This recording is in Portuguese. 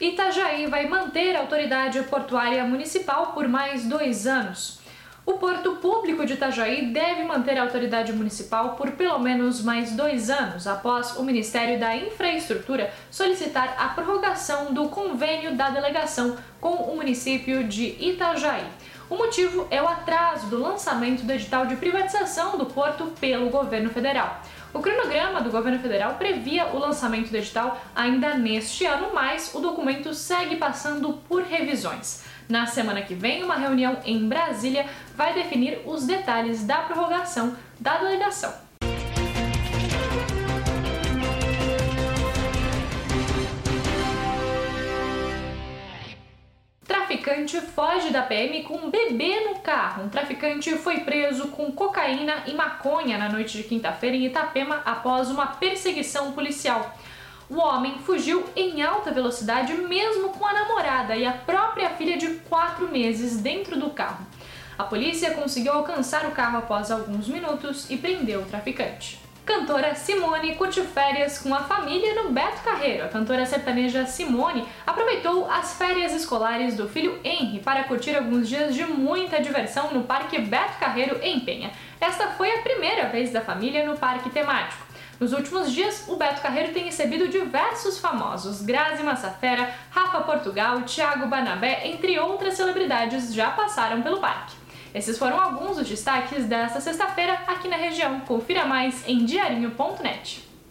Itajaí vai manter a autoridade portuária municipal por mais dois anos. O Porto Público de Itajaí deve manter a autoridade municipal por pelo menos mais dois anos, após o Ministério da Infraestrutura solicitar a prorrogação do convênio da delegação com o município de Itajaí. O motivo é o atraso do lançamento do edital de privatização do porto pelo governo federal. O cronograma do governo federal previa o lançamento do edital ainda neste ano, mas o documento segue passando por revisões. Na semana que vem, uma reunião em Brasília vai definir os detalhes da prorrogação da delegação. Traficante foge da PM com um bebê no carro. Um traficante foi preso com cocaína e maconha na noite de quinta-feira em Itapema após uma perseguição policial. O homem fugiu em alta velocidade mesmo com a namorada e a própria filha de 4 meses dentro do carro. A polícia conseguiu alcançar o carro após alguns minutos e prendeu o traficante cantora Simone curte férias com a família no Beto Carreiro. A cantora sertaneja Simone aproveitou as férias escolares do filho Henry para curtir alguns dias de muita diversão no Parque Beto Carreiro em Penha. Esta foi a primeira vez da família no parque temático. Nos últimos dias, o Beto Carreiro tem recebido diversos famosos, Grazi Massafera, Rafa Portugal, Thiago Banabé, entre outras celebridades já passaram pelo parque. Esses foram alguns dos destaques desta sexta-feira aqui na região. Confira mais em diarinho.net.